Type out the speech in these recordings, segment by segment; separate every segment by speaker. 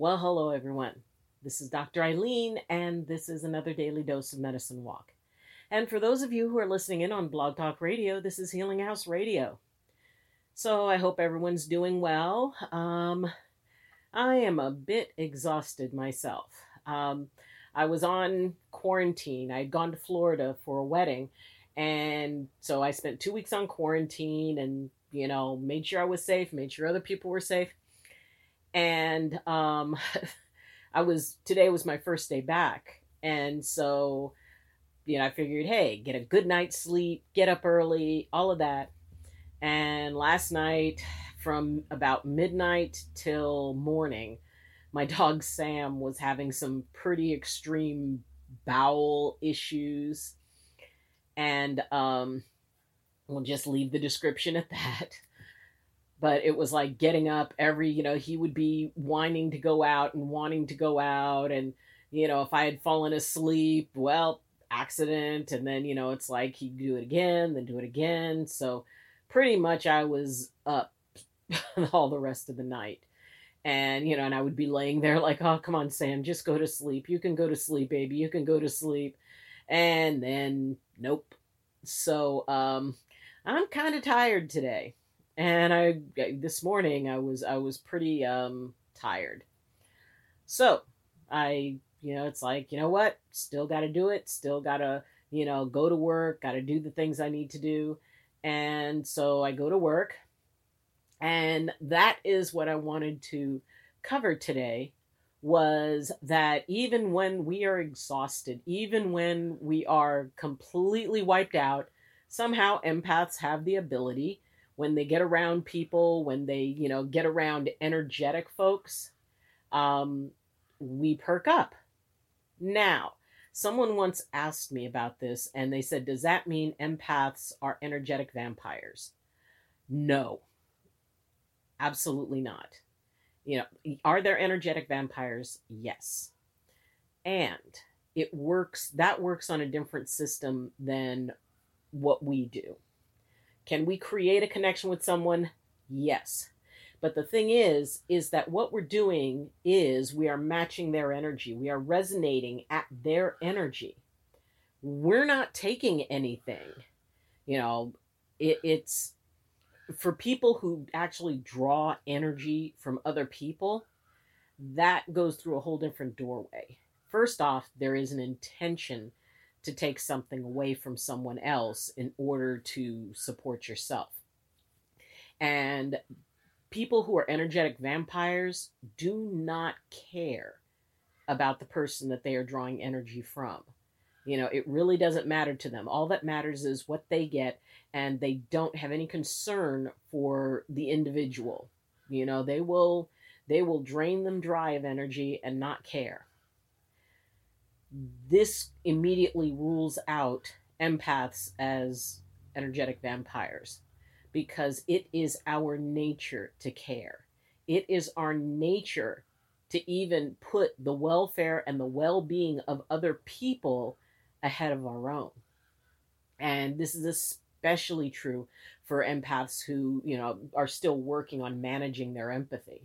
Speaker 1: Well, hello everyone. This is Dr. Ayleen, and this is another daily dose of medicine walk. And for those of you who are listening in on Blog Talk Radio, this is Healing House Radio. So I hope everyone's doing well. Um, I am a bit exhausted myself. Um, I was on quarantine. I had gone to Florida for a wedding, and so I spent two weeks on quarantine and you know made sure I was safe, made sure other people were safe, and um, I was today was my first day back, and so you know I figured, hey, get a good night's sleep, get up early, all of that. And last night, from about midnight till morning, my dog Sam was having some pretty extreme bowel issues, and um, we'll just leave the description at that but it was like getting up every you know he would be whining to go out and wanting to go out and you know if i had fallen asleep well accident and then you know it's like he'd do it again then do it again. So pretty much i was up all the rest of the night. And you know and i would be laying there like oh come on sam just go to sleep. You can go to sleep baby. You can go to sleep. And then nope. So um i'm kind of tired today and I this morning I was I was pretty um tired. So, I you know, it's like, you know what? Still got to do it. Still got to, you know, go to work, got to do the things I need to do. And so I go to work. And that is what I wanted to cover today was that even when we are exhausted, even when we are completely wiped out, somehow empaths have the ability when they get around people, when they, you know, get around energetic folks, um, we perk up. Now, someone once asked me about this and they said, Does that mean empaths are energetic vampires? No, absolutely not. You know, are there energetic vampires? Yes. And it works, that works on a different system than what we do. Can we create a connection with someone? Yes. But the thing is, is that what we're doing is we are matching their energy. We are resonating at their energy. We're not taking anything. You know, it, it's for people who actually draw energy from other people, that goes through a whole different doorway. First off, there is an intention to take something away from someone else in order to support yourself. And people who are energetic vampires do not care about the person that they are drawing energy from. You know, it really doesn't matter to them. All that matters is what they get, and they don't have any concern for the individual. You know, they will they will drain them dry of energy and not care this immediately rules out empaths as energetic vampires because it is our nature to care. It is our nature to even put the welfare and the well being of other people ahead of our own. And this is especially true for empaths who, you know, are still working on managing their empathy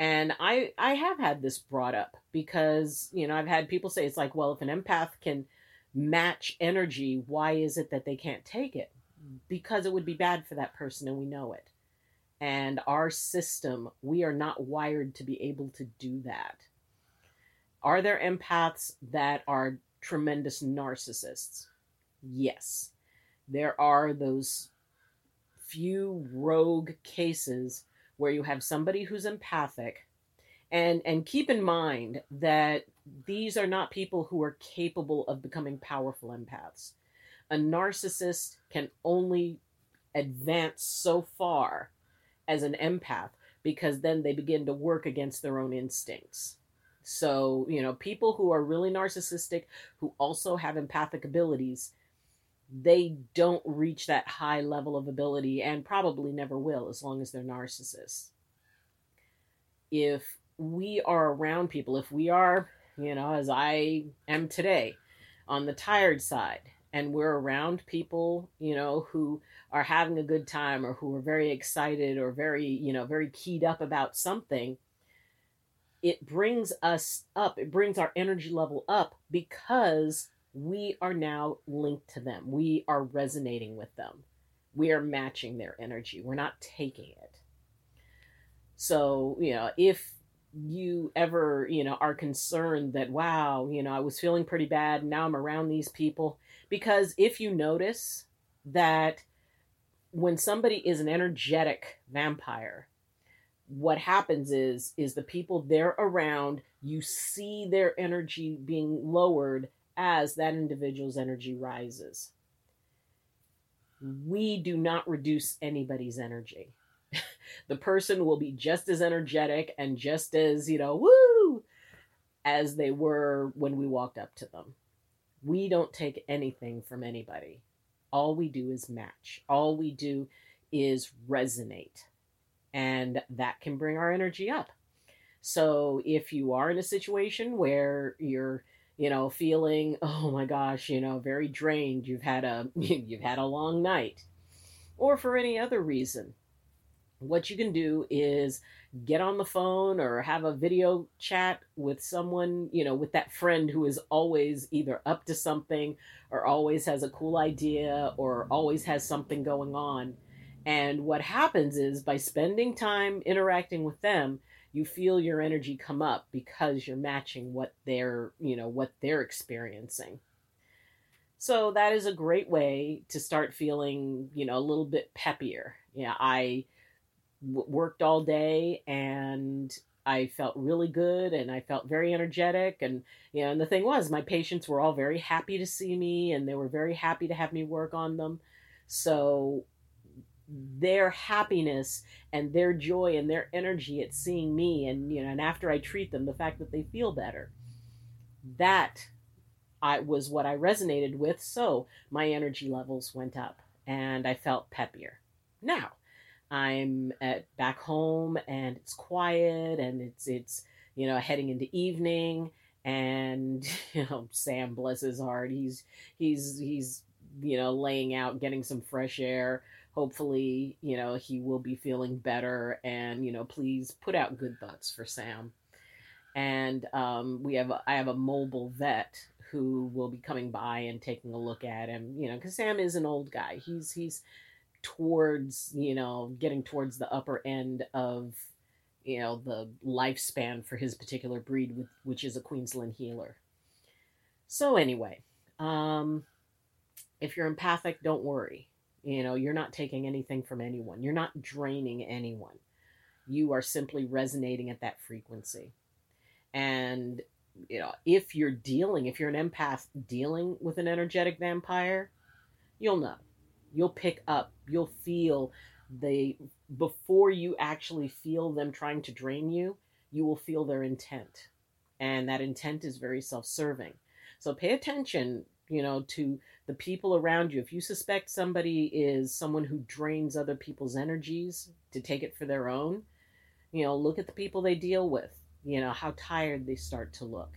Speaker 1: and i i have had this brought up because you know i've had people say it's like well if an empath can match energy why is it that they can't take it? Because it would be bad for that person and we know it. And our system we are not wired to be able to do that. Are there empaths that are tremendous narcissists? Yes. There are those few rogue cases where you have somebody who's empathic. And and keep in mind that these are not people who are capable of becoming powerful empaths. A narcissist can only advance so far as an empath because then they begin to work against their own instincts. So you know people who are really narcissistic who also have empathic abilities they don't reach that high level of ability and probably never will as long as they're narcissists. If we are around people, if we are, you know, as I am today, on the tired side, and we're around people, you know, who are having a good time or who are very excited or very, you know, very keyed up about something, it brings us up, it brings our energy level up because we are now linked to them. We are resonating with them. We are matching their energy. We're not taking it. So, you know, if you ever, you know, are concerned that, wow, you know, I was feeling pretty bad. Now I'm around these people. Because if you notice that when somebody is an energetic vampire, what happens is is the people they're around you see their energy being lowered as that individual's energy rises. We do not reduce anybody's energy. The person will be just as energetic and just as you know woo as they were when we walked up to them. We don't take anything from anybody. All we do is match. All we do is resonate. And that can bring our energy up. So if you are in a situation where you're, you know, feeling, oh my gosh, you know, very drained, you've had a you've had a long night, or for any other reason, what you can do is get on the phone or have a video chat with someone, you know, with that friend who is always either up to something or always has a cool idea or always has something going on. And what happens is by spending time interacting with them, you feel your energy come up because you're matching what they're, you know, what they're experiencing. So that is a great way to start feeling, you know, a little bit peppier. Yeah, I w- worked all day and I felt really good and I felt very energetic and you know and the thing was my patients were all very happy to see me and they were very happy to have me work on them. So their happiness and their joy and their energy at seeing me and you know and after I treat them the fact that they feel better. That I was what I resonated with so my energy levels went up and I felt peppier. Now I'm at back home and it's quiet and it's it's you know heading into evening and you know Sam bless his heart he's he's he's you know laying out getting some fresh air hopefully, you know, he will be feeling better. And, you know, please put out good thoughts for Sam. And um, we have, I have a mobile vet who will be coming by and taking a look at him, you know, because Sam is an old guy. He's, he's towards, you know, getting towards the upper end of, you know, the lifespan for his particular breed, which is a Queensland heeler. So, anyway, um, if you're empathic, don't worry. You know, you're not taking anything from anyone, you're not draining anyone. You are simply resonating at that frequency. And, you know, if you're dealing, if you're an empath dealing with an energetic vampire, you'll know. You'll pick up, you'll feel the, before you actually feel them trying to drain you, you will feel their intent. And that intent is very self serving. So pay attention, you know, to the people around you. If you suspect somebody is someone who drains other people's energies to take it for their own, you know, look at the people they deal with, you know, how tired they start to look.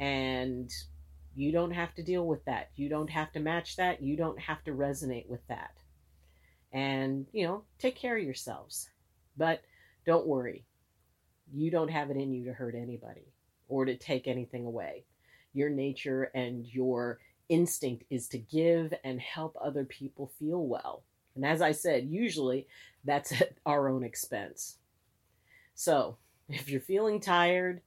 Speaker 1: And you don't have to deal with that. You don't have to match that. You don't have to resonate with that. And, you know, take care of yourselves. But don't worry. You don't have it in you to hurt anybody or to take anything away. Your nature and your instinct is to give and help other people feel well. And as I said, usually that's at our own expense. So, if you're feeling tired,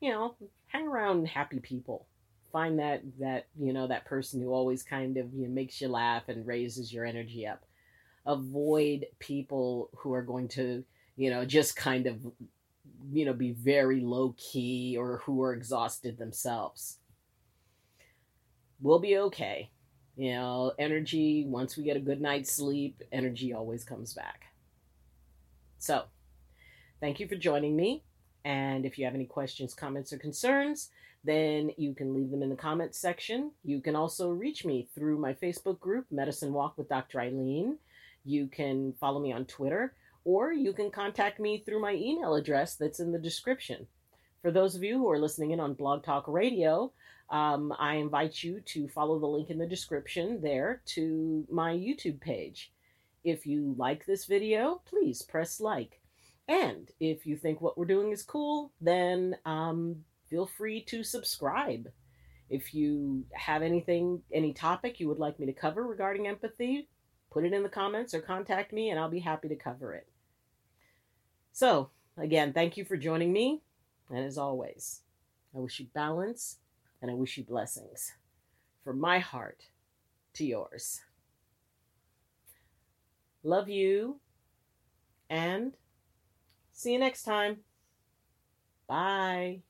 Speaker 1: you know, hang around happy people. Find that that, you know, that person who always kind of, you know, makes you laugh and raises your energy up. Avoid people who are going to, you know, just kind of you know, be very low key or who are exhausted themselves we'll be okay. You know, energy, once we get a good night's sleep, energy always comes back. So, thank you for joining me. And if you have any questions, comments, or concerns, then you can leave them in the comments section. You can also reach me through my Facebook group, Medicine Walk with Dr. Ayleen. You can follow me on Twitter, or you can contact me through my email address that's in the description. For those of you who are listening in on Blog Talk Radio, um, I invite you to follow the link in the description there to my YouTube page. If you like this video, please press like. And if you think what we're doing is cool, then um, feel free to subscribe. If you have anything, any topic you would like me to cover regarding empathy, put it in the comments or contact me and I'll be happy to cover it. So, again, thank you for joining me. And as always, I wish you balance and I wish you blessings from my heart to yours. Love you and see you next time. Bye.